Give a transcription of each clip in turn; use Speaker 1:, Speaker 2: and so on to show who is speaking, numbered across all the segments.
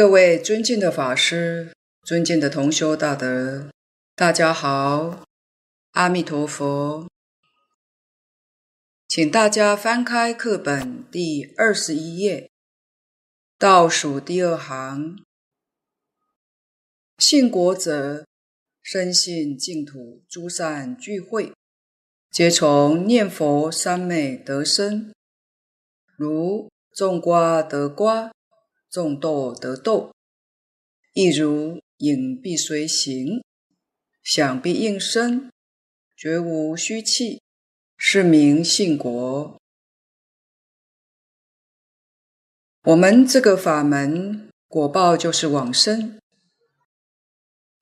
Speaker 1: 各位尊敬的法师，尊敬的同修大德，大家好，阿弥陀佛。请大家翻开课本第二十一页，倒数第二行。信国者，深信净土诸善聚会，皆从念佛三昧得生，如种瓜得瓜。种豆得豆，亦如影必随形，响必应声，绝无虚弃，是名信果。我们这个法门果报就是往生，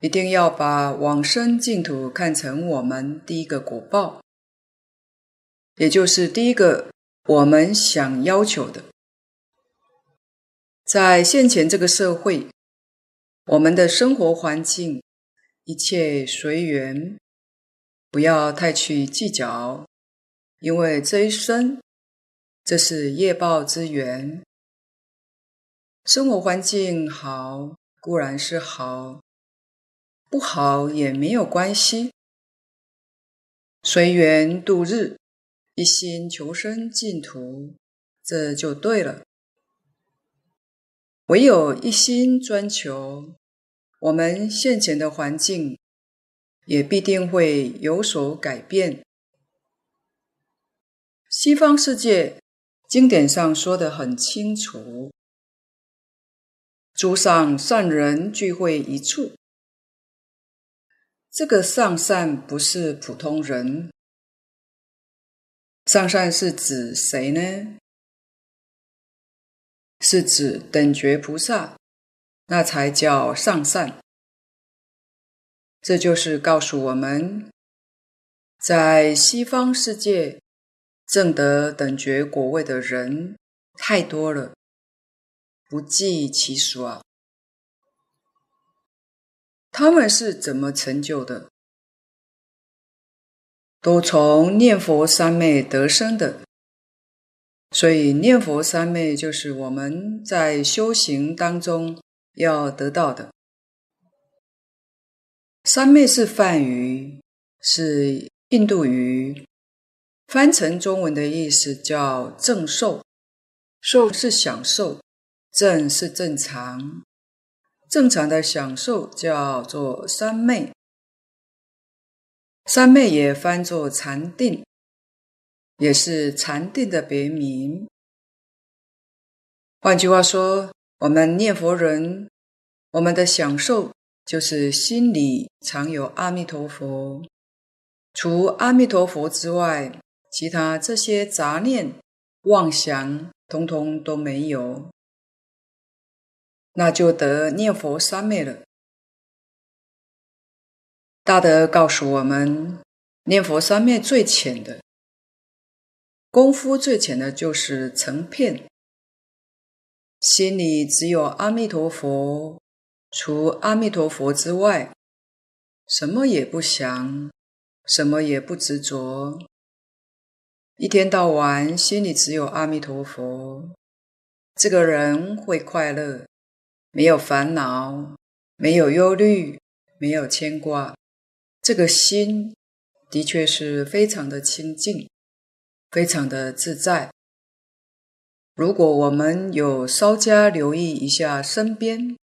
Speaker 1: 一定要把往生净土看成我们第一个果报，也就是第一个我们想要求的。在现前这个社会，我们的生活环境一切随缘，不要太去计较，因为这一生这是业报之缘。生活环境好固然是好，不好也没有关系，随缘度日，一心求生净土，这就对了。唯有一心专求，我们现前的环境也必定会有所改变。西方世界经典上说得很清楚：诸上善人聚会一处。这个上善不是普通人，上善是指谁呢？是指等觉菩萨，那才叫上善。这就是告诉我们，在西方世界证得等觉果位的人太多了，不计其数啊。他们是怎么成就的？都从念佛三昧得生的。所以，念佛三昧就是我们在修行当中要得到的。三昧是梵语，是印度语，翻成中文的意思叫正受。受是享受，正是正常，正常的享受叫做三昧。三昧也翻作禅定。也是禅定的别名。换句话说，我们念佛人，我们的享受就是心里常有阿弥陀佛，除阿弥陀佛之外，其他这些杂念、妄想，通通都没有，那就得念佛三昧了。大德告诉我们，念佛三昧最浅的。功夫最浅的就是成片，心里只有阿弥陀佛，除阿弥陀佛之外，什么也不想，什么也不执着，一天到晚心里只有阿弥陀佛，这个人会快乐，没有烦恼，没有忧虑，没有牵挂，这个心的确是非常的清净。非常的自在。如果我们有稍加留意一下身边，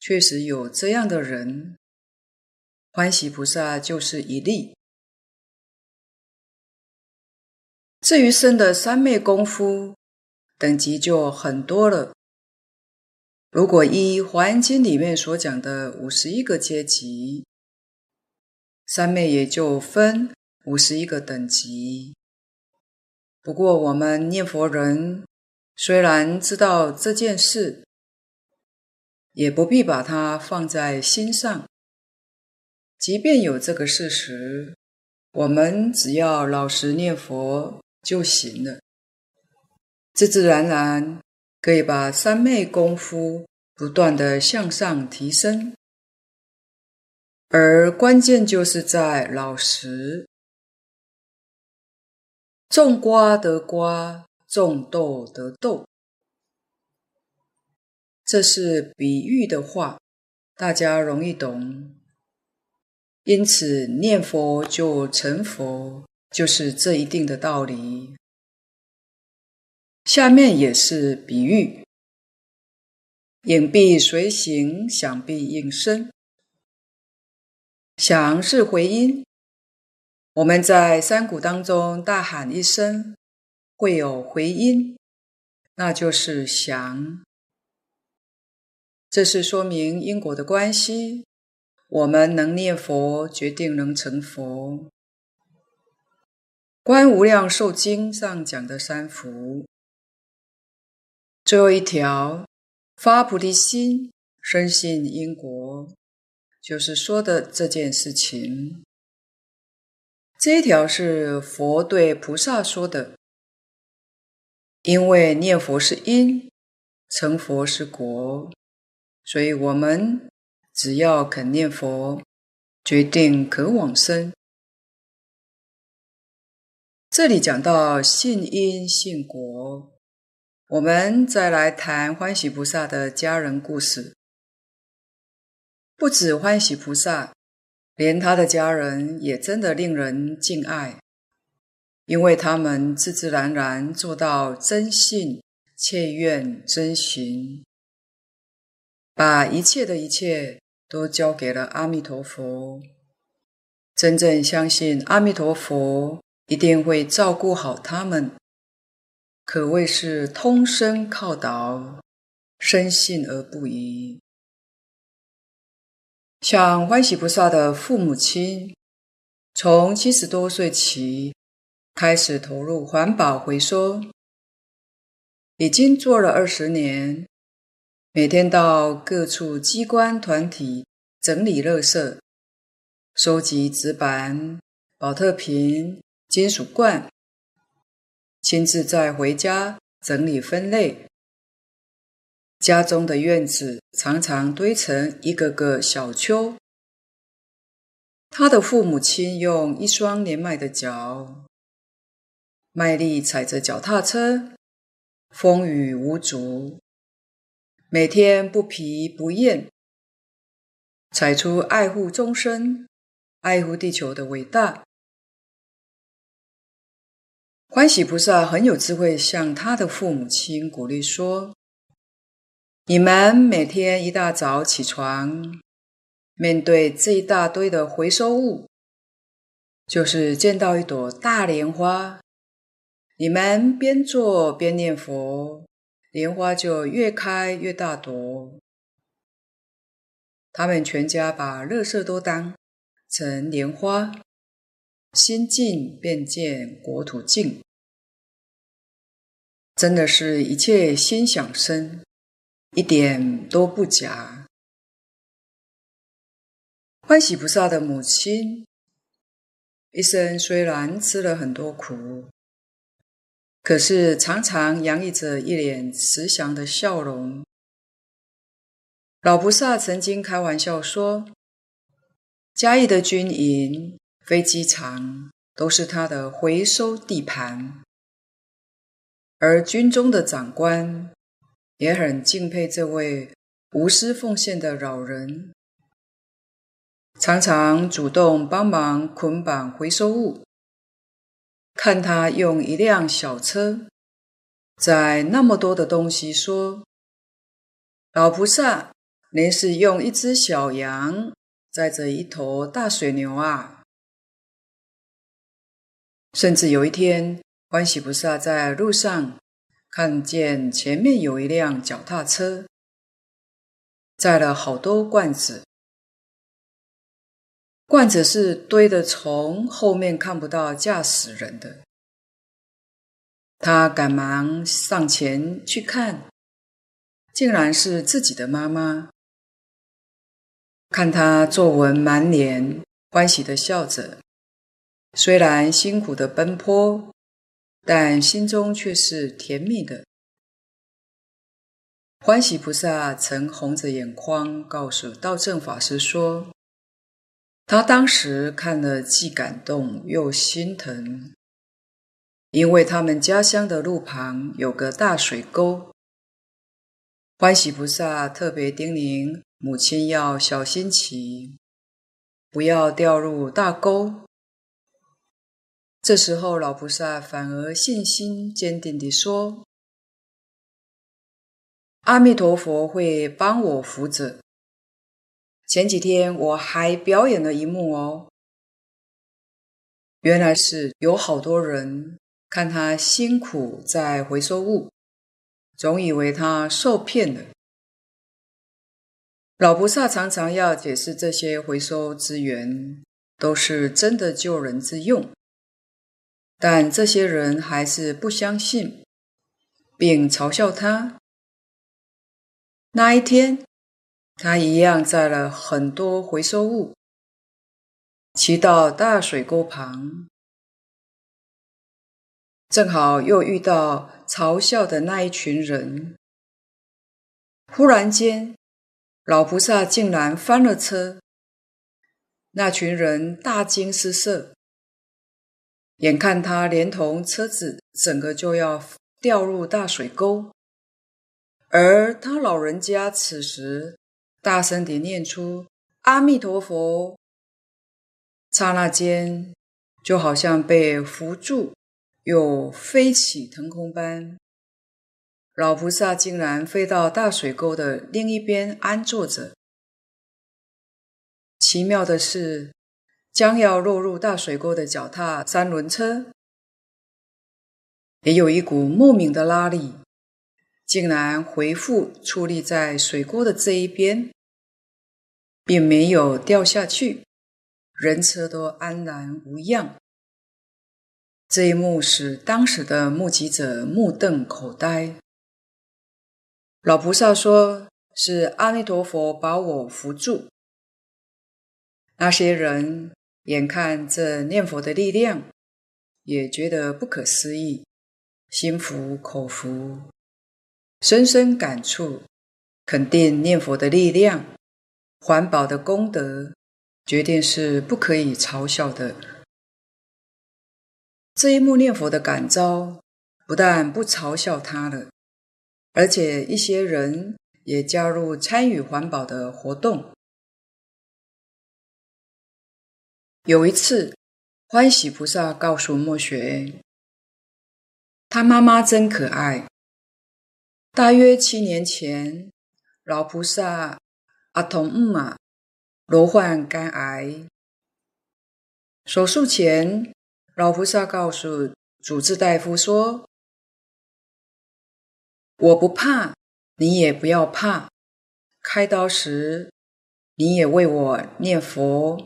Speaker 1: 确实有这样的人，欢喜菩萨就是一例。至于生的三昧功夫，等级就很多了。如果依《华严经》里面所讲的五十一个阶级，三昧也就分五十一个等级。不过，我们念佛人虽然知道这件事，也不必把它放在心上。即便有这个事实，我们只要老实念佛就行了，自自然然可以把三昧功夫不断地向上提升。而关键就是在老实。种瓜得瓜，种豆得豆，这是比喻的话，大家容易懂。因此，念佛就成佛，就是这一定的道理。下面也是比喻：影必随形，响必应声。响是回音，我们在山谷当中大喊一声，会有回音，那就是响。这是说明因果的关系。我们能念佛，决定能成佛。观无量寿经上讲的三福，最后一条发菩提心，深信因果，就是说的这件事情。这一条是佛对菩萨说的，因为念佛是因，成佛是果，所以我们。只要肯念佛，决定可往生。这里讲到信因信果，我们再来谈欢喜菩萨的家人故事。不止欢喜菩萨，连他的家人也真的令人敬爱，因为他们自自然然做到真信、切愿、真行，把一切的一切。都交给了阿弥陀佛，真正相信阿弥陀佛一定会照顾好他们，可谓是通身靠倒，深信而不疑。像欢喜菩萨的父母亲，从七十多岁起开始投入环保回收，已经做了二十年。每天到各处机关团体整理垃圾，收集纸板、宝特瓶、金属罐，亲自再回家整理分类。家中的院子常常堆成一个个小丘。他的父母亲用一双年迈的脚，卖力踩着脚踏车，风雨无阻。每天不疲不厌，踩出爱护众生、爱护地球的伟大。欢喜菩萨很有智慧，向他的父母亲鼓励说：“你们每天一大早起床，面对这一大堆的回收物，就是见到一朵大莲花，你们边做边念佛。”莲花就越开越大朵。他们全家把乐色都当成莲花，心净便见国土净，真的是一切心想生，一点都不假。欢喜菩萨的母亲一生虽然吃了很多苦。可是常常洋溢着一脸慈祥的笑容。老菩萨曾经开玩笑说：“嘉义的军营、飞机场都是他的回收地盘，而军中的长官也很敬佩这位无私奉献的老人，常常主动帮忙捆绑回收物。”看他用一辆小车载那么多的东西，说：“老菩萨，您是用一只小羊载着一头大水牛啊！”甚至有一天，欢喜菩萨在路上看见前面有一辆脚踏车，载了好多罐子。罐子是堆的，从后面看不到驾驶人的。他赶忙上前去看，竟然是自己的妈妈。看他皱纹满脸，欢喜的笑着。虽然辛苦的奔波，但心中却是甜蜜的。欢喜菩萨曾红着眼眶告诉道正法师说。他当时看了，既感动又心疼，因为他们家乡的路旁有个大水沟，欢喜菩萨特别叮咛母亲要小心骑，不要掉入大沟。这时候，老菩萨反而信心坚定地说：“阿弥陀佛会帮我扶着。”前几天我还表演了一幕哦，原来是有好多人看他辛苦在回收物。总以为他受骗了。老菩萨常常要解释这些回收资源都是真的救人之用，但这些人还是不相信，并嘲笑他。那一天，他一样载了很多回收物，骑到大水沟旁。正好又遇到嘲笑的那一群人。忽然间，老菩萨竟然翻了车，那群人大惊失色，眼看他连同车子整个就要掉入大水沟，而他老人家此时大声地念出“阿弥陀佛”，刹那间就好像被扶住。又飞起腾空般，老菩萨竟然飞到大水沟的另一边安坐着。奇妙的是，将要落入大水沟的脚踏三轮车，也有一股莫名的拉力，竟然回复矗立在水沟的这一边，并没有掉下去，人车都安然无恙。这一幕使当时的目击者目瞪口呆。老菩萨说：“是阿弥陀佛把我扶住。”那些人眼看这念佛的力量，也觉得不可思议，心服口服，深深感触，肯定念佛的力量，环保的功德，决定是不可以嘲笑的。这一幕念佛的感召，不但不嘲笑他了，而且一些人也加入参与环保的活动。有一次，欢喜菩萨告诉末学，他妈妈真可爱。大约七年前，老菩萨阿童木啊，罹患肝癌，手术前。老菩萨告诉主治大夫说：“我不怕，你也不要怕。开刀时，你也为我念佛。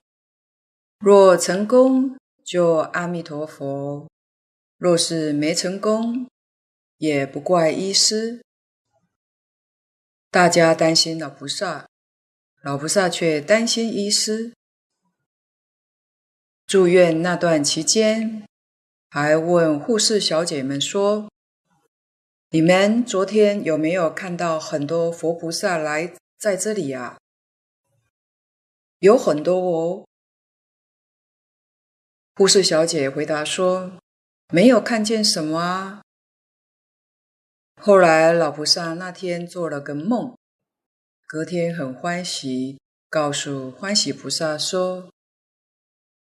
Speaker 1: 若成功，就阿弥陀佛；若是没成功，也不怪医师。大家担心老菩萨，老菩萨却担心医师。”住院那段期间，还问护士小姐们说：“你们昨天有没有看到很多佛菩萨来在这里呀？”“有很多哦。”护士小姐回答说：“没有看见什么啊。”后来老菩萨那天做了个梦，隔天很欢喜，告诉欢喜菩萨说。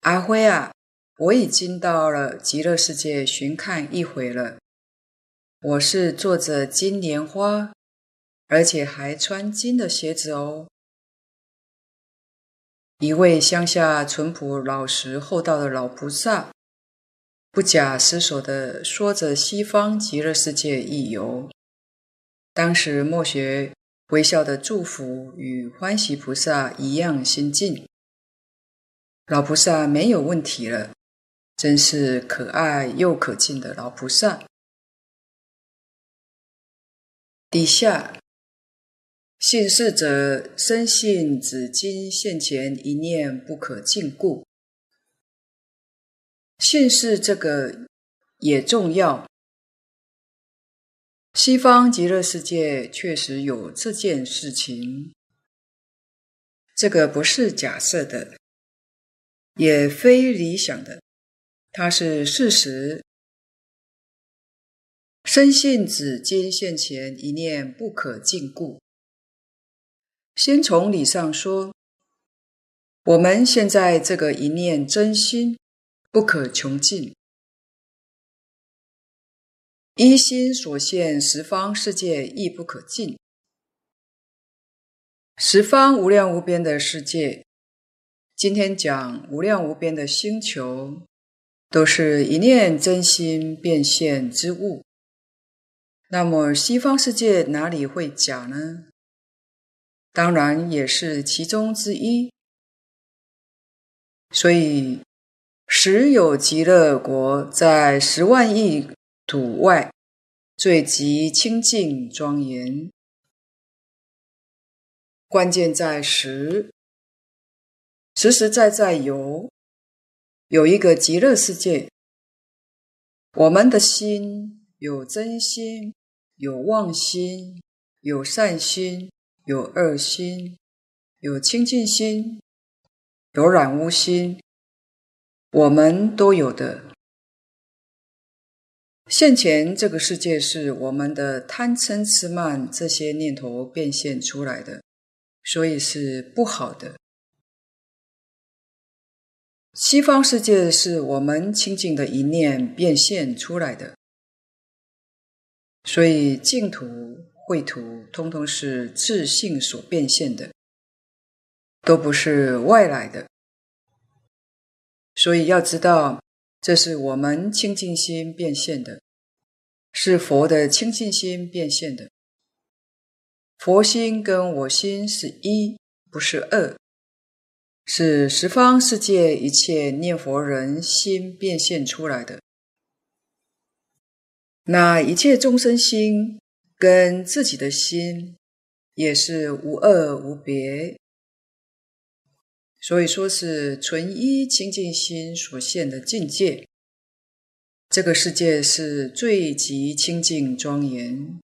Speaker 1: 阿辉啊，我已经到了极乐世界巡看一回了。我是坐着金莲花，而且还穿金的鞋子哦。一位乡下淳朴、老实、厚道的老菩萨，不假思索地说着西方极乐世界义游。当时末学微笑的祝福与欢喜菩萨一样心境。老菩萨没有问题了，真是可爱又可敬的老菩萨。底下，信逝者深信紫金现前一念不可禁锢。信逝这个也重要。西方极乐世界确实有这件事情，这个不是假设的。也非理想的，它是事实。深信紫金现前一念不可禁锢，先从理上说，我们现在这个一念真心不可穷尽，一心所现十方世界亦不可尽，十方无量无边的世界。今天讲无量无边的星球，都是一念真心变现之物。那么西方世界哪里会假呢？当然也是其中之一。所以，实有极乐国在十万亿土外，最极清净庄严。关键在实。实实在在有，有一个极乐世界。我们的心有真心，有妄心，有善心，有恶心，有清净心，有染污心，我们都有的。现前这个世界是我们的贪嗔痴慢这些念头变现出来的，所以是不好的。西方世界是我们清净的一念变现出来的，所以净土、秽土通通是自性所变现的，都不是外来的。所以要知道，这是我们清净心变现的，是佛的清净心变现的。佛心跟我心是一，不是二。是十方世界一切念佛人心变现出来的，那一切众生心跟自己的心也是无二无别，所以说是纯一清净心所现的境界。这个世界是最极清净庄严，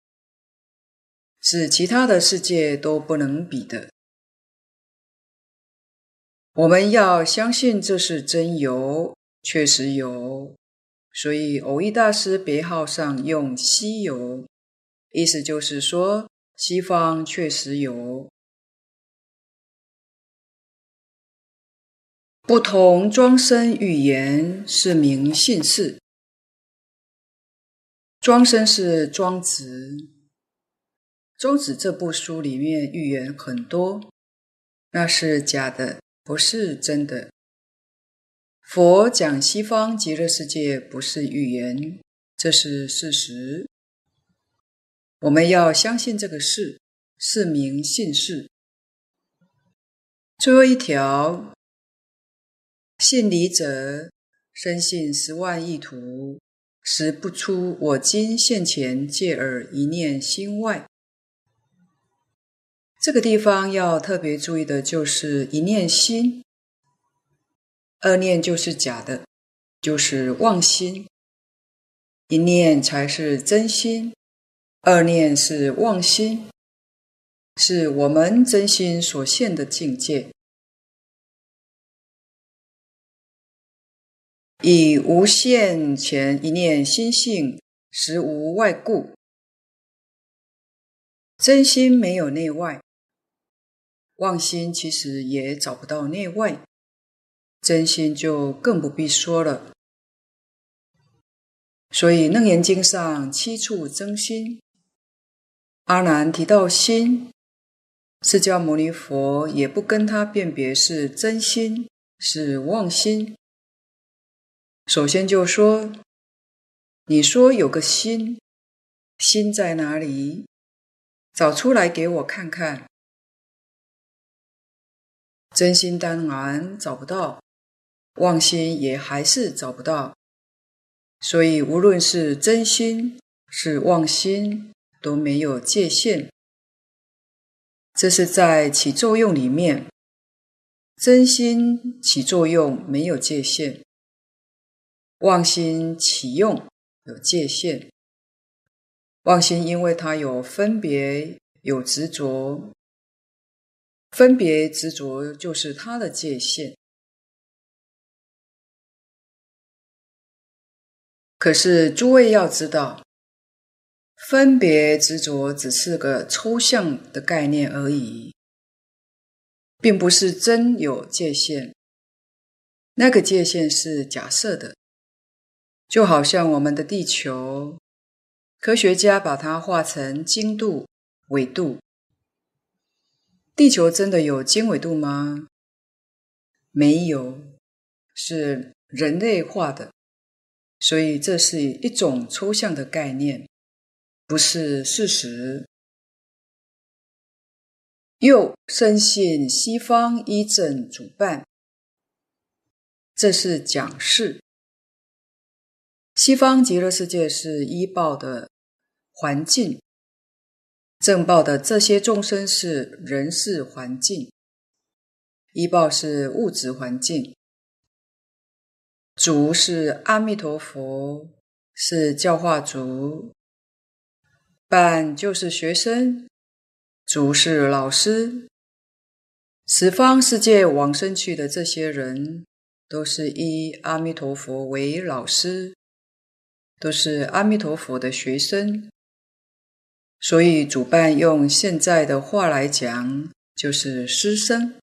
Speaker 1: 是其他的世界都不能比的。我们要相信这是真有，确实有，所以蕅益大师别号上用“西游”，意思就是说西方确实有。不同庄生寓言是名信士。庄生是庄子，《庄子》这部书里面寓言很多，那是假的。不是真的。佛讲西方极乐世界不是预言，这是事实。我们要相信这个事，是名信事。最后一条，信离者，深信十万亿土，实不出我今现前介尔一念心外。这个地方要特别注意的就是一念心，二念就是假的，就是妄心；一念才是真心，二念是妄心，是我们真心所现的境界。以无现前一念心性，实无外故，真心没有内外。妄心其实也找不到内外，真心就更不必说了。所以《楞严经》上七处真心，阿难提到心，释迦牟尼佛也不跟他辨别是真心是妄心。首先就说：“你说有个心，心在哪里？找出来给我看看。”真心当然找不到，妄心也还是找不到，所以无论是真心是妄心都没有界限。这是在起作用里面，真心起作用没有界限，妄心起用有界限。妄心因为它有分别，有执着。分别执着就是它的界限，可是诸位要知道，分别执着只是个抽象的概念而已，并不是真有界限，那个界限是假设的，就好像我们的地球，科学家把它画成经度、纬度。地球真的有经纬度吗？没有，是人类画的，所以这是一种抽象的概念，不是事实。又深信西方依正主办，这是讲事。西方极乐世界是依报的环境，正报的这些众生是人事环境，依报是物质环境。主是阿弥陀佛，是教化主，伴就是学生。主是老师，十方世界往生去的这些人，都是依阿弥陀佛为老师，都是阿弥陀佛的学生。所以主办用现在的话来讲，就是师生，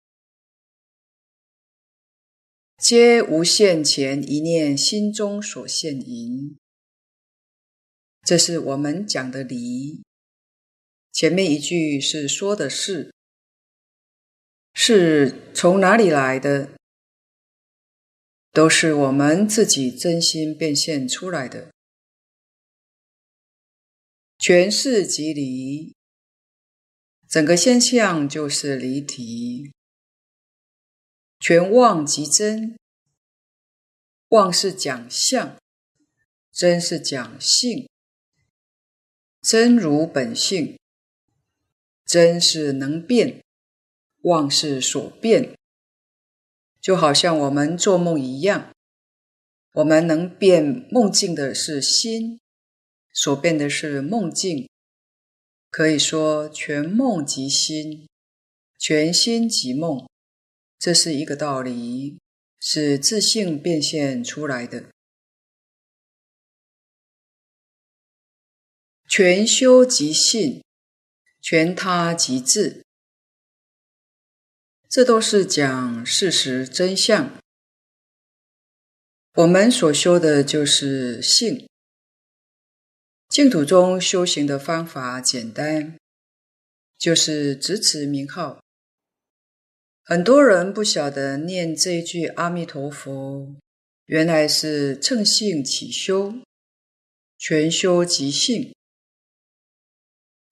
Speaker 1: 皆无限前一念心中所现迎。这是我们讲的理。前面一句是说的是，是从哪里来的？都是我们自己真心变现出来的。全是即离，整个现象就是离体。全妄即真，妄是讲相，真是讲性，真如本性。真是能变，妄是所变，就好像我们做梦一样，我们能变梦境的是心，所变的是梦境。可以说全梦即心，全心即梦，这是一个道理，是自性变现出来的。全修即信。全他即智，这都是讲事实真相。我们所修的就是性。净土中修行的方法简单，就是执持名号。很多人不晓得念这一句阿弥陀佛，原来是乘性起修，全修即性。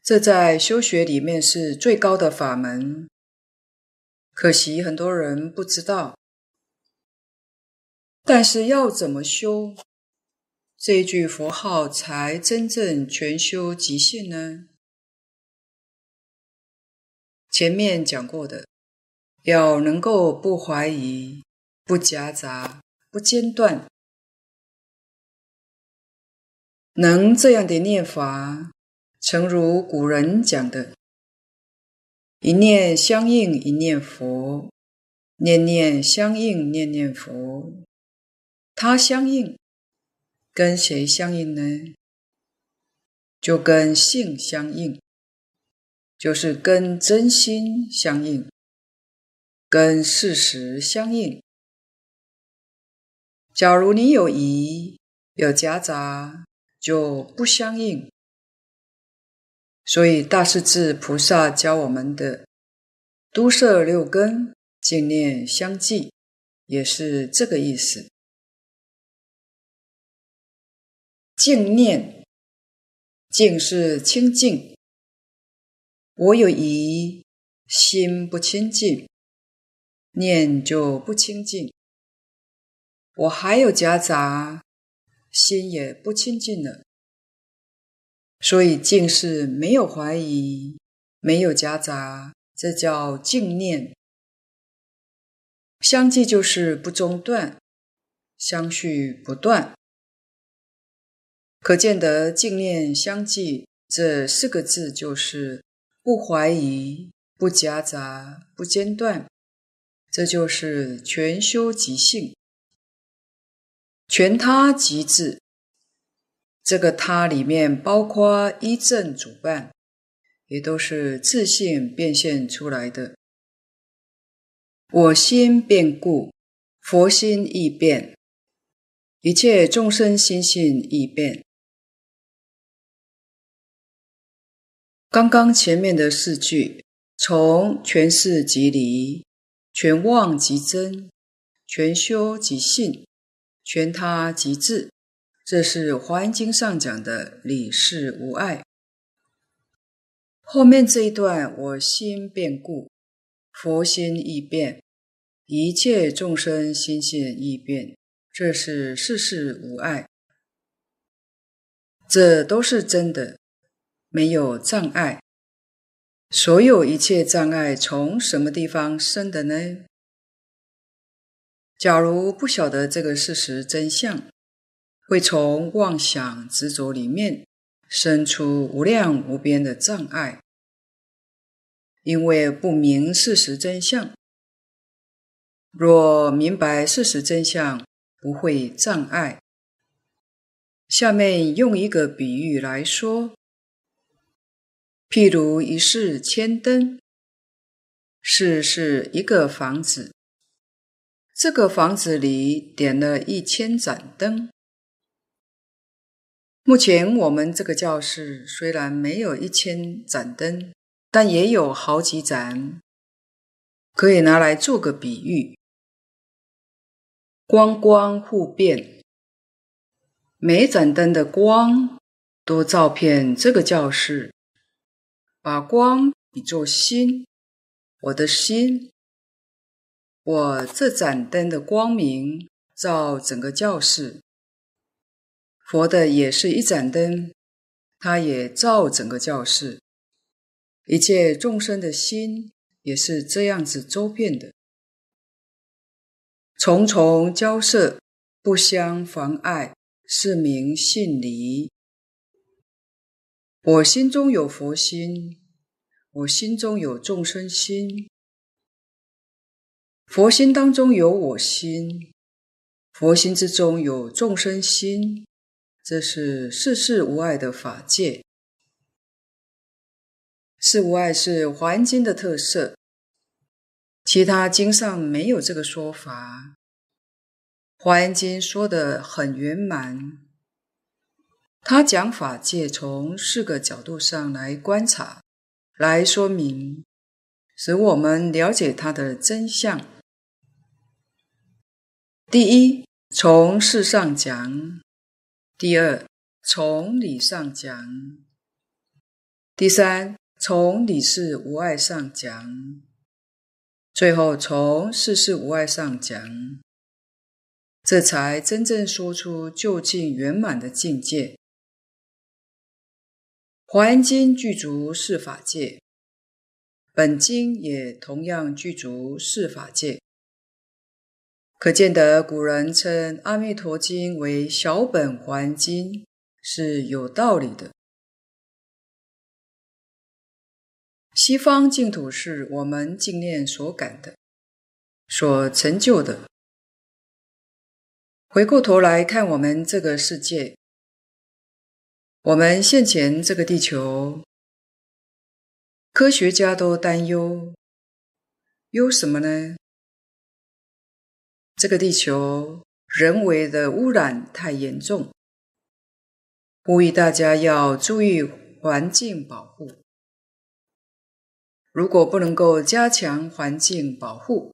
Speaker 1: 这在修学里面是最高的法门，可惜很多人不知道。但是要怎么修，这句佛号才真正全修极限呢？前面讲过的，要能够不怀疑、不夹杂、不间断，能这样的念法。诚如古人讲的：“一念相应一念佛，念念相应念念佛。”他相应，跟谁相应呢？就跟性相应，就是跟真心相应，跟事实相应。假如你有疑、有夹杂，就不相应。所以，大势至菩萨教我们的都摄六根，净念相继，也是这个意思。净念，净是清净。我有疑，心不清净，念就不清净。我还有夹杂，心也不清净了。所以净是没有怀疑，没有夹杂，这叫净念。相继就是不中断，相续不断。可见得净念相继这四个字就是不怀疑、不夹杂、不间断，这就是全修即性，全他即智。这个他里面包括依正主办，也都是自性变现出来的。我心变故，佛心亦变，一切众生心性亦变。刚刚前面的四句，从全是即离，全妄即真，全修即信，全他即智，这是《华严经》上讲的理事无碍。后面这一段，我心变故，佛心亦变，一切众生心性亦变，这是世事无碍，这都是真的，没有障碍。所有一切障碍从什么地方生的呢？假如不晓得这个事实真相，会从妄想执着里面生出无量无边的障碍。因为不明事实真相，若明白事实真相，不会障碍。下面用一个比喻来说，譬如一室千灯，室是一个房子，这个房子里点了一千盏灯。目前我们这个教室虽然没有一千盏灯。但也有好几盏，可以拿来做个比喻，光光互变，每盏灯的光都照遍这个教室，把光比作心，我的心，我这盏灯的光明照整个教室，佛的也是一盏灯，它也照整个教室。一切众生的心也是这样子周遍的，重重交涉，不相妨碍，是名信离。我心中有佛心，我心中有众生心，佛心当中有我心，佛心之中有众生心，这是世事无碍的法界。事无碍是《华严经》的特色，其他经上没有这个说法。《华严经》说得很圆满，他讲法界从四个角度上来观察、来说明，使我们了解它的真相。第一，从事上讲；第二，从理上讲；第三，从理事无碍上讲，最后从事事无碍上讲，这才真正说出究竟圆满的境界。华严经具足四法界，本经也同样具足四法界，可见得古人称《阿弥陀经》为小本还经是有道理的。西方净土是我们净念所感的，所成就的。回过头来看我们这个世界，我们现前这个地球，科学家都担忧，忧什么呢？这个地球人为的污染太严重，呼吁大家要注意环境保护。如果不能够加强环境保护，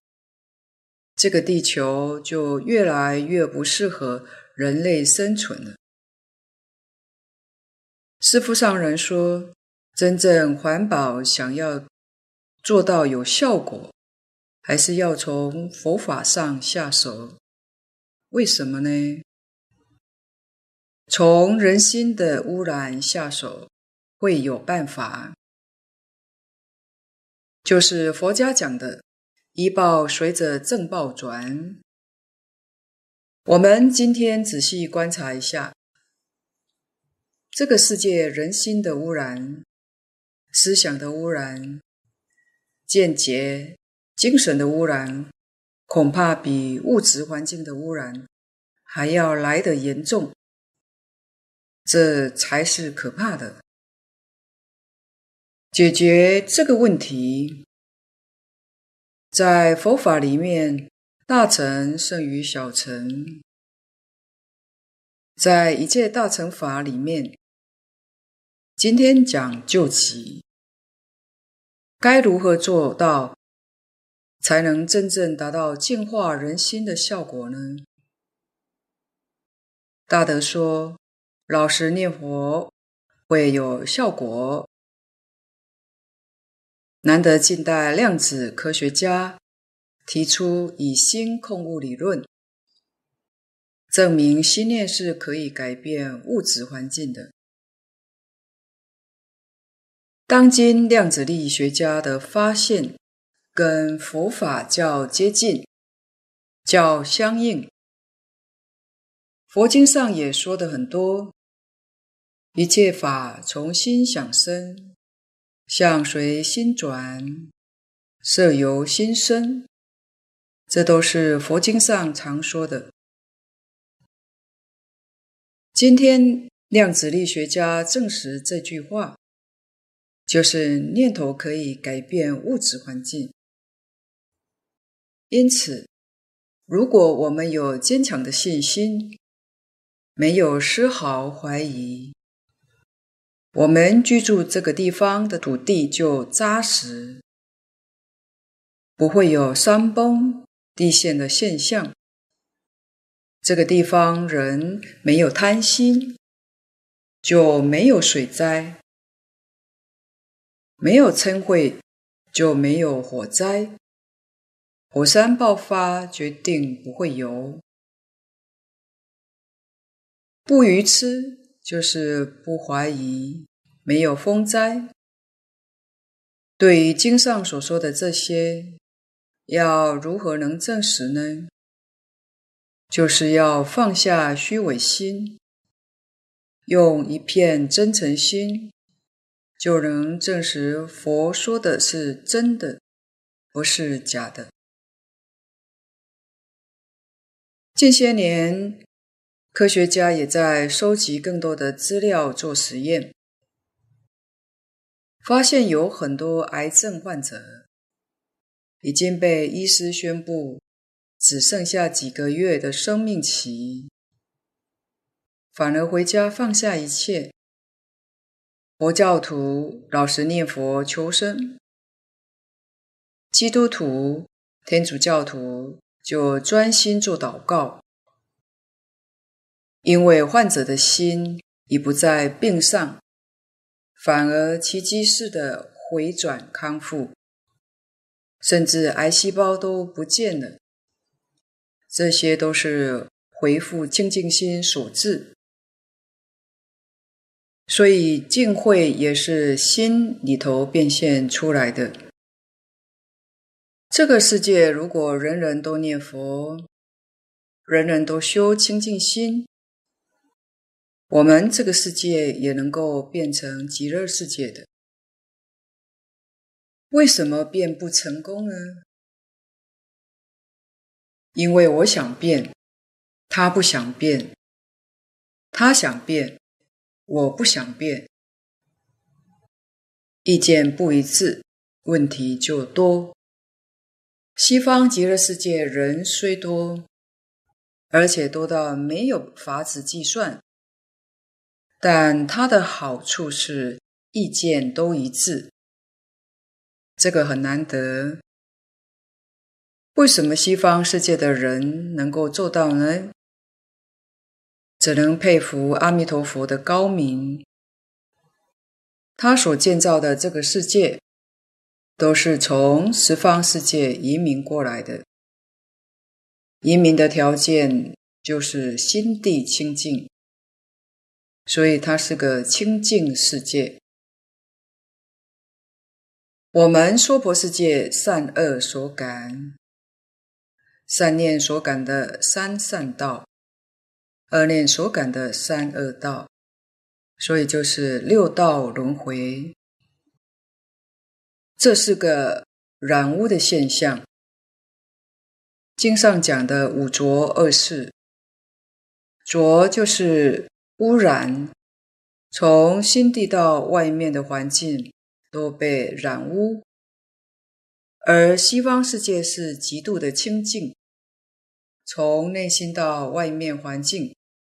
Speaker 1: 这个地球就越来越不适合人类生存了。师父上人说，真正环保想要做到有效果，还是要从佛法上下手。为什么呢？从人心的污染下手，会有办法。就是佛家讲的“一报随着正报转”。我们今天仔细观察一下，这个世界人心的污染、思想的污染、见解、精神的污染，恐怕比物质环境的污染还要来得严重。这才是可怕的。解决这个问题，在佛法里面，大乘胜于小乘。在一切大乘法里面，今天讲究极，该如何做到，才能真正达到净化人心的效果呢？大德说，老实念佛会有效果。难得近代量子科学家提出以心控物理论，证明心念是可以改变物质环境的。当今量子力学家的发现跟佛法较接近、较相应。佛经上也说的很多，一切法从心想生。相随心转，色由心生，这都是佛经上常说的。今天量子力学家证实这句话，就是念头可以改变物质环境。因此，如果我们有坚强的信心，没有丝毫怀疑。我们居住这个地方的土地就扎实，不会有山崩地陷的现象。这个地方人没有贪心，就没有水灾；没有嗔恚，就没有火灾。火山爆发，决定不会游。不愚痴。就是不怀疑，没有风灾。对于经上所说的这些，要如何能证实呢？就是要放下虚伪心，用一片真诚心，就能证实佛说的是真的，不是假的。近些年，科学家也在收集更多的资料做实验，发现有很多癌症患者已经被医师宣布只剩下几个月的生命期，反而回家放下一切。佛教徒老实念佛求生，基督徒、天主教徒就专心做祷告。因为患者的心已不在病上，反而奇迹似的回转康复，甚至癌细胞都不见了。这些都是回复清净心所致。所以净慧也是心里头变现出来的。这个世界如果人人都念佛，人人都修清净心。我们这个世界也能够变成极乐世界的，为什么变不成功呢？因为我想变，他不想变；他想变，我不想变，意见不一致，问题就多。西方极乐世界人虽多，而且多到没有法子计算。但它的好处是意见都一致，这个很难得。为什么西方世界的人能够做到呢？只能佩服阿弥陀佛的高明。他所建造的这个世界，都是从十方世界移民过来的。移民的条件就是心地清净。所以它是个清净世界。我们娑婆世界善恶所感，善念所感的三善道，恶念所感的三恶道，所以就是六道轮回。这是个染污的现象。经上讲的五浊恶世，浊就是。污染，从心地到外面的环境都被染污，而西方世界是极度的清净，从内心到外面环境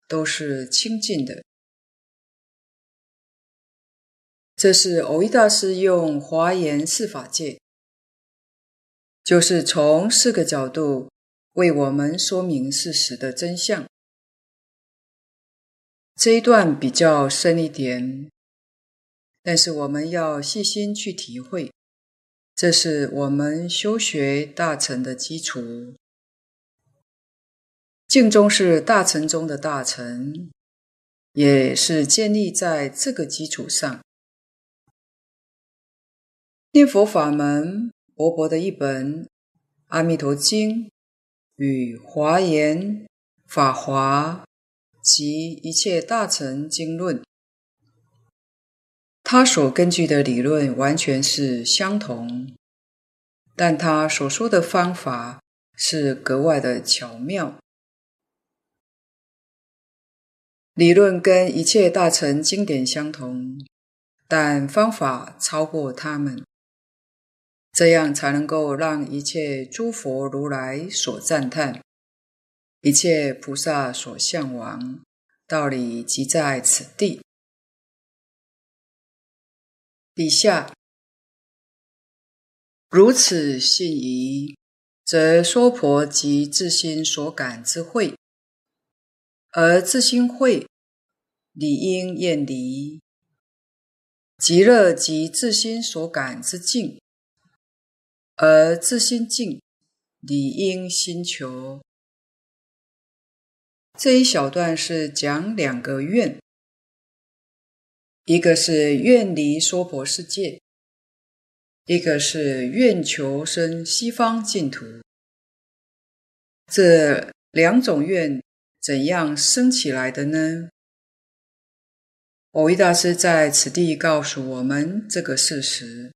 Speaker 1: 都是清净的。这是蕅益大师用华严四法界，就是从四个角度为我们说明事实的真相。这一段比较深一点，但是我们要细心去体会。这是我们修学大乘的基础，净宗是大乘中的大乘，也是建立在这个基础上。念佛法门薄薄的一本《阿弥陀经》与《华严》《法华》及一切大乘经论。他所根据的理论完全是相同，但他所说的方法是格外的巧妙。理论跟一切大乘经典相同，但方法超过他们，这样才能够让一切诸佛如来所赞叹，一切菩萨所向往，道理即在此地。底下如此信疑，则娑婆即自心所感之慧，而自心慧理应厌离；极乐及自心所感之境，而自心境理应心求。这一小段是讲两个愿。一个是愿离娑婆世界，一个是愿求生西方净土。这两种愿怎样生起来的呢？蕅益大师在此地告诉我们这个事实。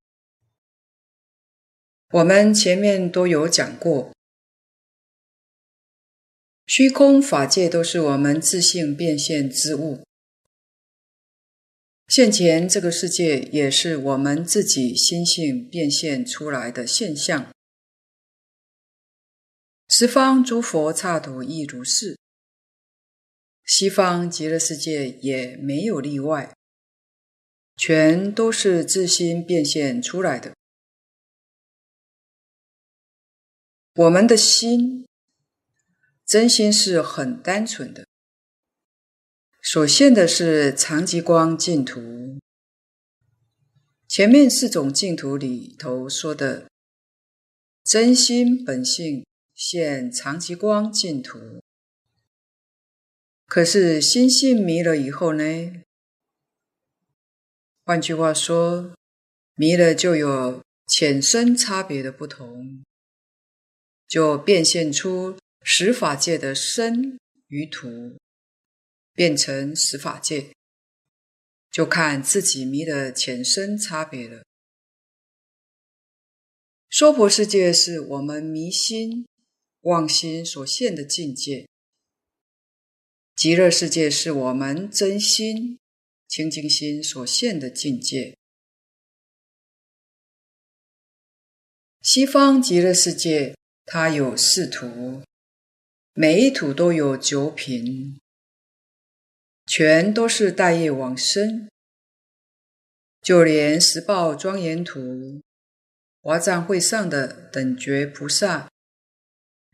Speaker 1: 我们前面都有讲过，虚空法界都是我们自性变现之物。现前这个世界也是我们自己心性变现出来的现象，十方诸佛刹土亦如是，西方极乐世界也没有例外，全都是自心变现出来的。我们的心，真心是很单纯的。所现的是常寂光净土。前面四种净土里头说的，真心本性现常寂光净土。可是心性迷了以后呢？换句话说，迷了就有浅深差别的不同，就变现出十法界的身与土。变成十法界，就看自己迷的浅深差别了。娑婆世界是我们迷心、妄心所现的境界；极乐世界是我们真心、清净心所现的境界。西方极乐世界，它有四土，每一土都有九品。全都是带业往生，就连十报庄严土、华藏会上的等觉菩萨，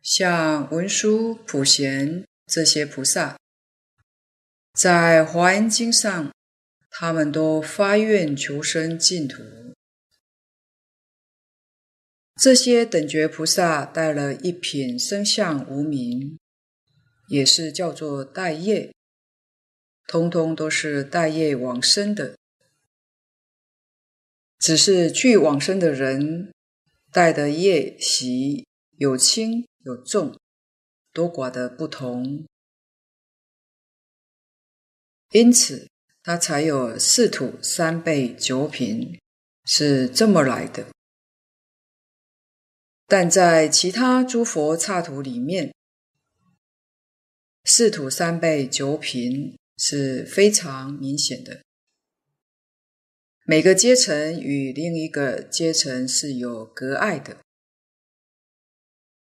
Speaker 1: 像文殊、普贤这些菩萨，在华严经上，他们都发愿求生净土。这些等觉菩萨带了一品生相无明，也是叫做带业。通通都是带业往生的，只是去往生的人带的业习有轻有重，多寡的不同，因此他才有四土三辈九品，是这么来的。但在其他诸佛刹土里面，四土三辈九品。是非常明显的，每个阶层与另一个阶层是有隔碍的。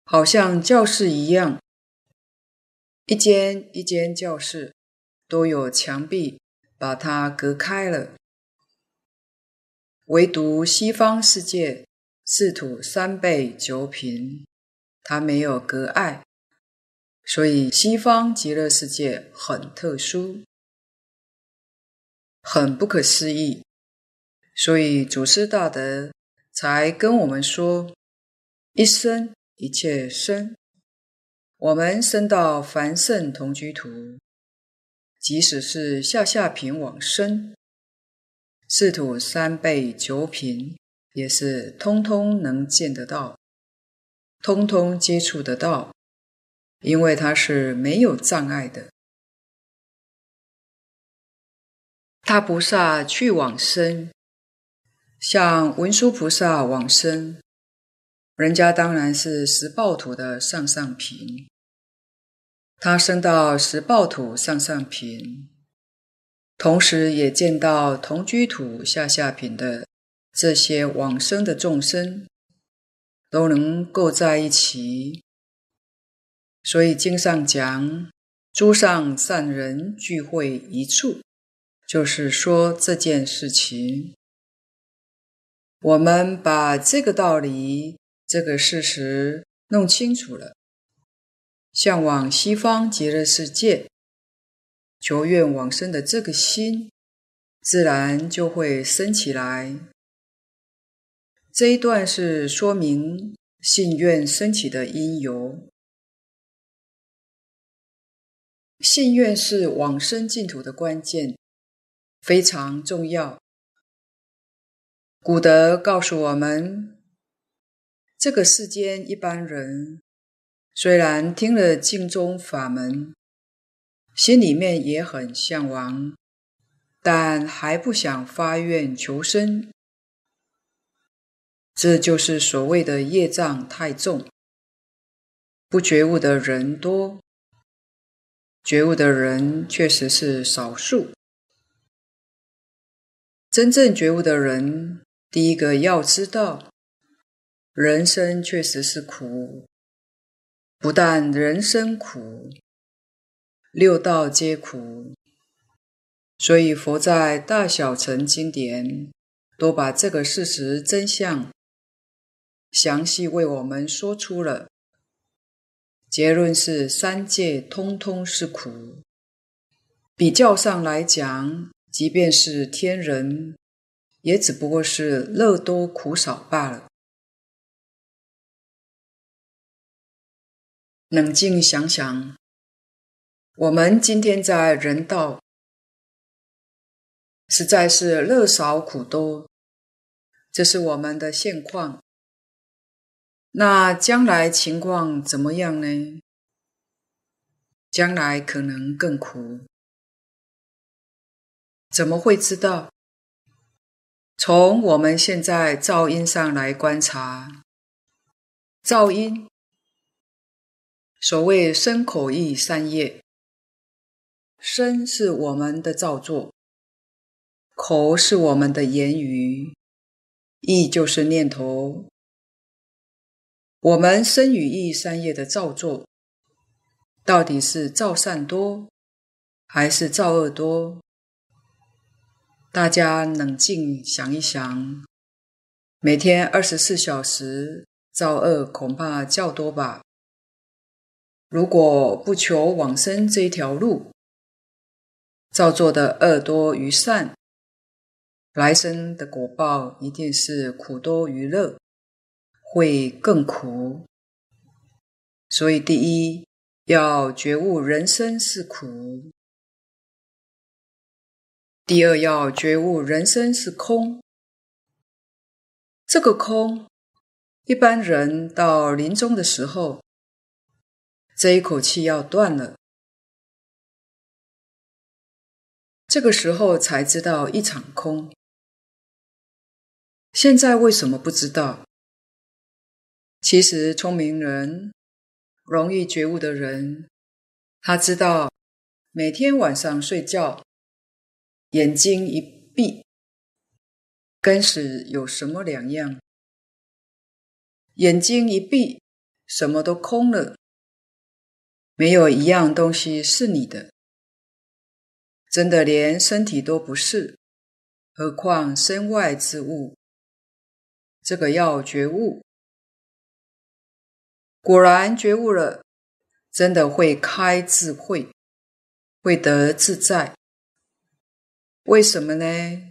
Speaker 1: 好像教室一样，一间一间教室都有墙壁把它隔开了。唯独西方世界四土三辈九品，它没有隔碍，所以西方极乐世界很特殊，很不可思议。所以祖师大德才跟我们说：一生一切生，我们生到凡圣同居土，即使是下下品往生。四土三辈九品，也是通通能见得到，通通接触得到，因为它是没有障碍的。大菩萨去往生，像文殊菩萨往生，人家当然是十报土的上上品，他升到十报土上上品。同时也见到同居土下下品的这些往生的众生都能够在一起，所以经上讲，诸上善人聚会一处，就是说这件事情。我们把这个道理、这个事实弄清楚了，向往西方极乐世界。求愿往生的这个心，自然就会生起来。这一段是说明信愿升起的因由。信愿是往生净土的关键，非常重要。古德告诉我们，这个世间一般人虽然听了净宗法门，心里面也很向往，但还不想发愿求生。这就是所谓的业障太重，不觉悟的人多，觉悟的人确实是少数。真正觉悟的人，第一个要知道，人生确实是苦，不但人生苦。六道皆苦，所以佛在大小乘经典都把这个事实真相详细为我们说出了。结论是三界通通是苦。比较上来讲，即便是天人，也只不过是乐多苦少罢了。冷静想想。我们今天在人道，实在是乐少苦多，这是我们的现况。那将来情况怎么样呢？将来可能更苦。怎么会知道？从我们现在噪音上来观察，噪音，所谓身口意三业。身是我们的造作，口是我们的言语，意就是念头。我们身语意三业的造作，到底是造善多，还是造恶多？大家冷静想一想，每天二十四小时造恶恐怕较多吧？如果不求往生这一条路，造作的恶多于善，来生的果报一定是苦多于乐，会更苦。所以，第一要觉悟人生是苦；第二要觉悟人生是空。这个空，一般人到临终的时候，这一口气要断了。这个时候才知道一场空。现在为什么不知道？其实聪明人、容易觉悟的人，他知道每天晚上睡觉，眼睛一闭，跟死有什么两样？眼睛一闭，什么都空了，没有一样东西是你的，真的连身体都不是，何况身外之物？这个要觉悟，果然觉悟了，真的会开智慧，会得自在。为什么呢？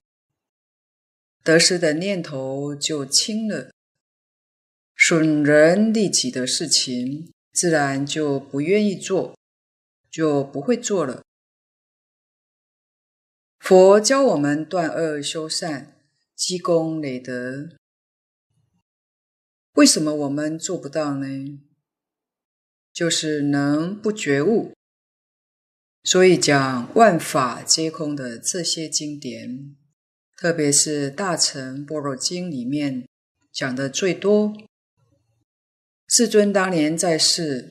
Speaker 1: 得失的念头就轻了。损人利己的事情，自然就不愿意做，就不会做了。佛教我们断恶修善，积功累德。为什么我们做不到呢？就是能不觉悟。所以讲万法皆空的这些经典，特别是《大乘般若经》里面讲的最多。世尊当年在世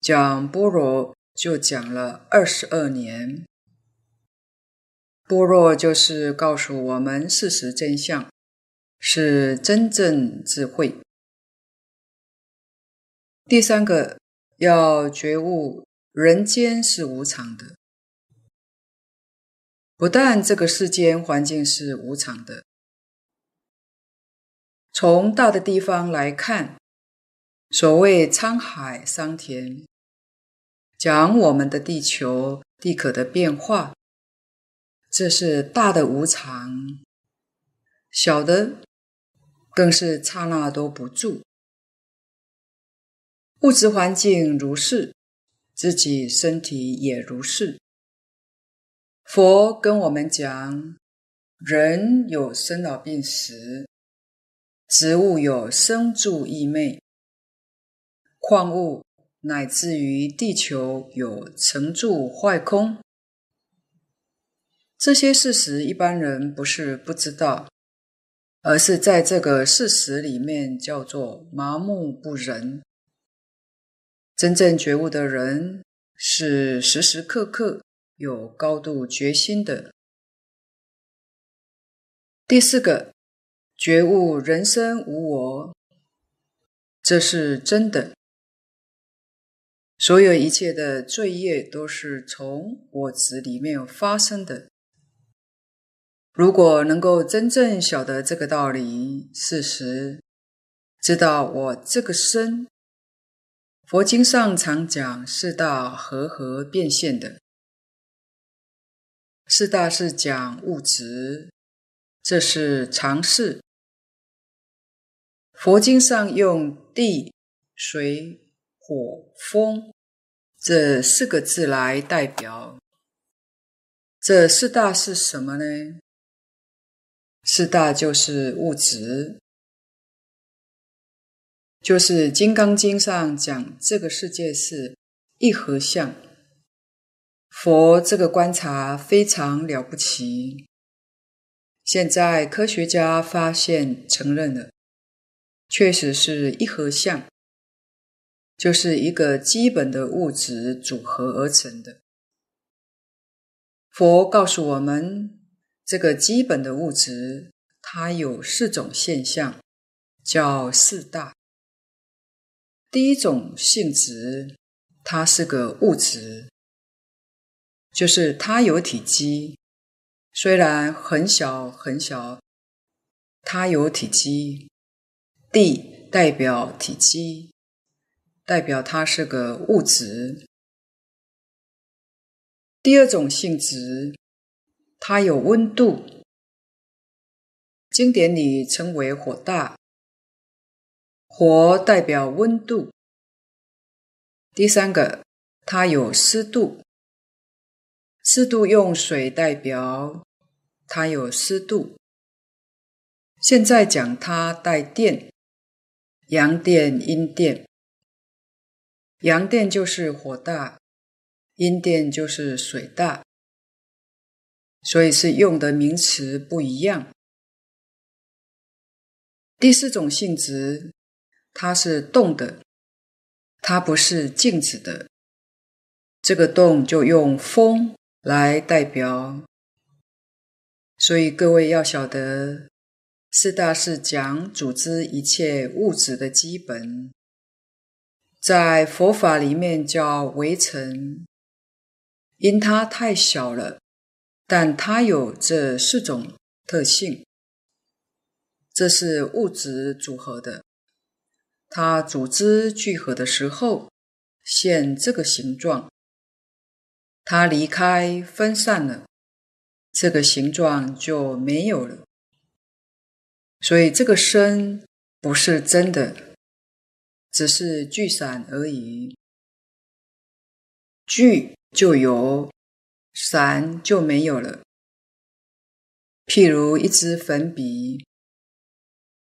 Speaker 1: 讲般若，就讲了二十二年。般若就是告诉我们事实真相，是真正智慧。第三个要觉悟，人间是无常的。不但这个世间环境是无常的，从大的地方来看。所谓沧海桑田，讲我们的地球地壳的变化，这是大的无常；小的更是刹那都不住。物质环境如是，自己身体也如是。佛跟我们讲，人有生老病死，植物有生住异灭。矿物乃至于地球有成住坏空，这些事实一般人不是不知道，而是在这个事实里面叫做麻木不仁。真正觉悟的人是时时刻刻有高度决心的。第四个，觉悟人生无我，这是真的。所有一切的罪业都是从我执里面发生的。如果能够真正晓得这个道理，事实知道我这个身，佛经上常讲四大和合变现的。四大是讲物质，这是常识。佛经上用地、水、火、风。这四个字来代表，这四大是什么呢？四大就是物质，就是《金刚经》上讲这个世界是一合相。佛这个观察非常了不起，现在科学家发现承认了，确实是一合相。就是一个基本的物质组合而成的。佛告诉我们，这个基本的物质，它有四种现象，叫四大。第一种性质，它是个物质，就是它有体积，虽然很小很小，它有体积。地代表体积。代表它是个物质。第二种性质，它有温度，经典里称为火大。火代表温度。第三个，它有湿度，湿度用水代表，它有湿度。现在讲它带电，阳电、阴电。阳电就是火大，阴电就是水大，所以是用的名词不一样。第四种性质，它是动的，它不是静止的。这个动就用风来代表。所以各位要晓得，四大是讲组织一切物质的基本。在佛法里面叫微尘，因它太小了，但它有这四种特性。这是物质组合的，它组织聚合的时候现这个形状，它离开分散了，这个形状就没有了。所以这个身不是真的。只是聚散而已，聚就有，散就没有了。譬如一支粉笔，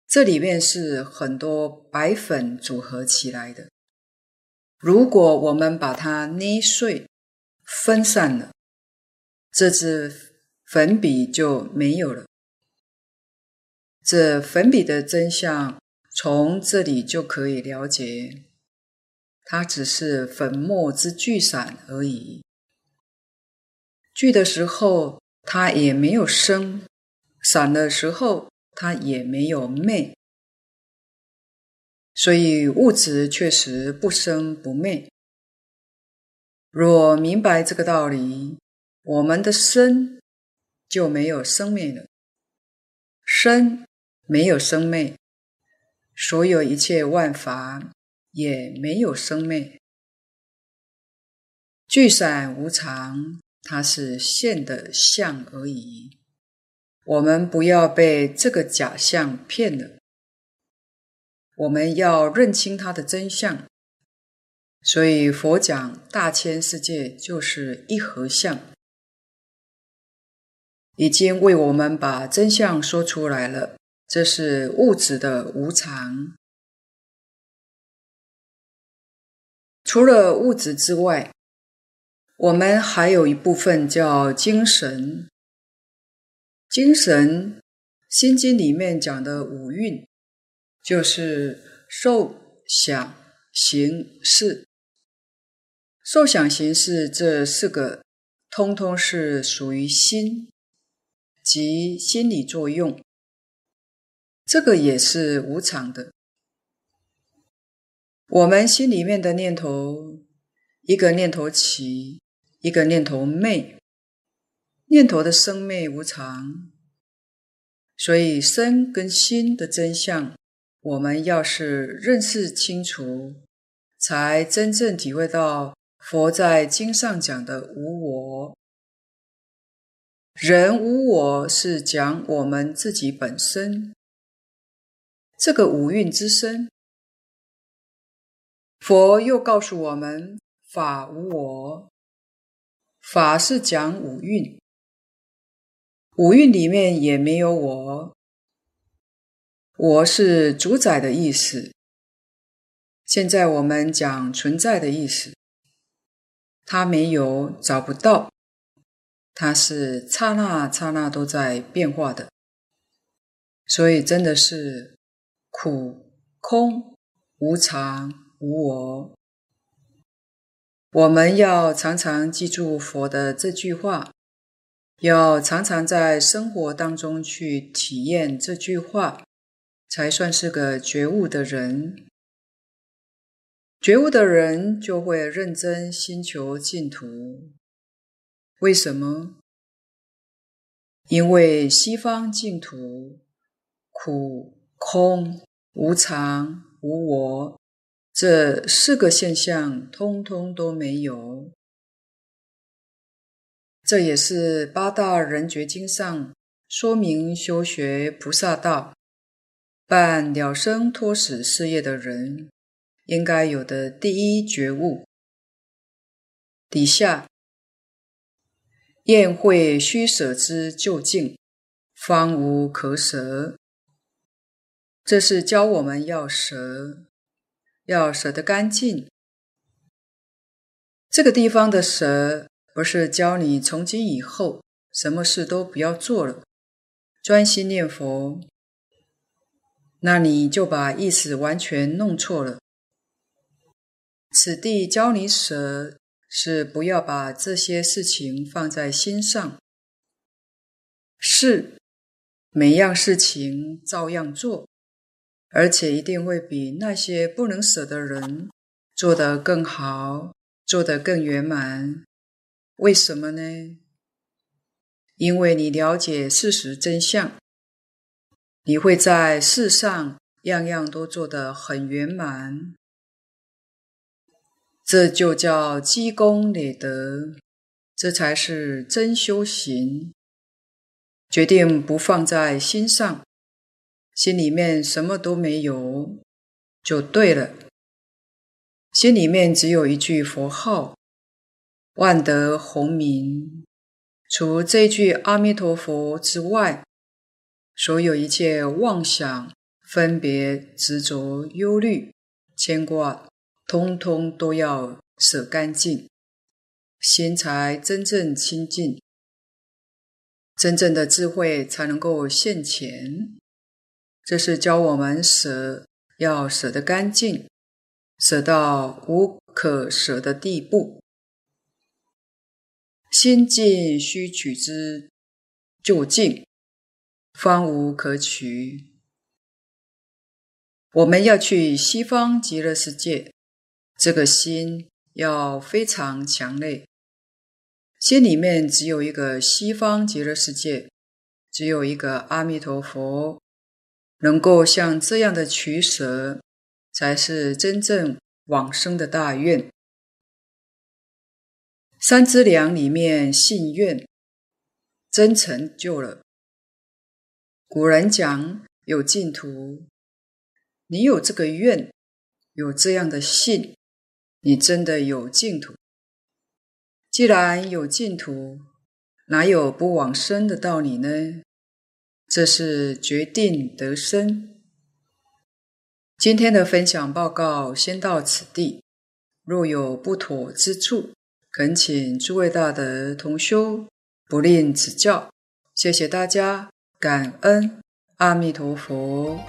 Speaker 1: 这里面是很多白粉组合起来的。如果我们把它捏碎、分散了，这支粉笔就没有了。这粉笔的真相。从这里就可以了解，它只是粉末之聚散而已。聚的时候，它也没有生；散的时候，它也没有灭。所以物质确实不生不灭。若明白这个道理，我们的身就没有生灭了。身没有生灭。所有一切万法也没有生灭，聚散无常，它是现的相而已。我们不要被这个假象骗了，我们要认清它的真相。所以佛讲大千世界就是一合相，已经为我们把真相说出来了。这是物质的无常。除了物质之外，我们还有一部分叫精神。精神，《心经》里面讲的五蕴，就是受、想、行、识。受、想、行、识这四个，通通是属于心，即心理作用。这个也是无常的。我们心里面的念头，一个念头起，一个念头灭，念头的生灭无常。所以身跟心的真相，我们要是认识清楚，才真正体会到佛在经上讲的无我。人无我是讲我们自己本身。这个五蕴之身，佛又告诉我们：法无我。法是讲五蕴，五蕴里面也没有我。我是主宰的意思。现在我们讲存在的意思，它没有，找不到，它是刹那刹那都在变化的，所以真的是。苦、空、无常、无我，我们要常常记住佛的这句话，要常常在生活当中去体验这句话，才算是个觉悟的人。觉悟的人就会认真心求净土。为什么？因为西方净土苦、空。无常、无我，这四个现象通通都没有。这也是八大人觉经上说明修学菩萨道、办了生脱死事业的人应该有的第一觉悟。底下，宴会须舍之究竟，方无可舍。这是教我们要舍，要舍得干净。这个地方的舍，不是教你从今以后什么事都不要做了，专心念佛。那你就把意思完全弄错了。此地教你舍，是不要把这些事情放在心上，是每样事情照样做。而且一定会比那些不能舍的人做得更好，做得更圆满。为什么呢？因为你了解事实真相，你会在世上样样都做得很圆满。这就叫积功累德，这才是真修行。决定不放在心上，心里面什么都没有，就对了。心里面只有一句佛号，万德洪名。除这句阿弥陀佛之外，所有一切妄想、分别、执着、忧虑、牵挂，通通都要舍干净，心才真正清净。真正的智慧才能够现前，这是教我们舍，要舍得干净，舍到无可舍的地步。心净须取之，就净，方无可取。我们要去西方极乐世界，这个心要非常强烈。心里面只有一个西方极乐世界，只有一个阿弥陀佛，能够像这样的取舍，才是真正往生的大愿。三资粮里面信愿，真成就了。古人讲有净土，你有这个愿，有这样的信，你真的有净土。既然有净土，哪有不往生的道理呢？这是决定得生。今天的分享报告先到此地，若有不妥之处，恳请诸位大德同修不吝指教。谢谢大家，感恩阿弥陀佛。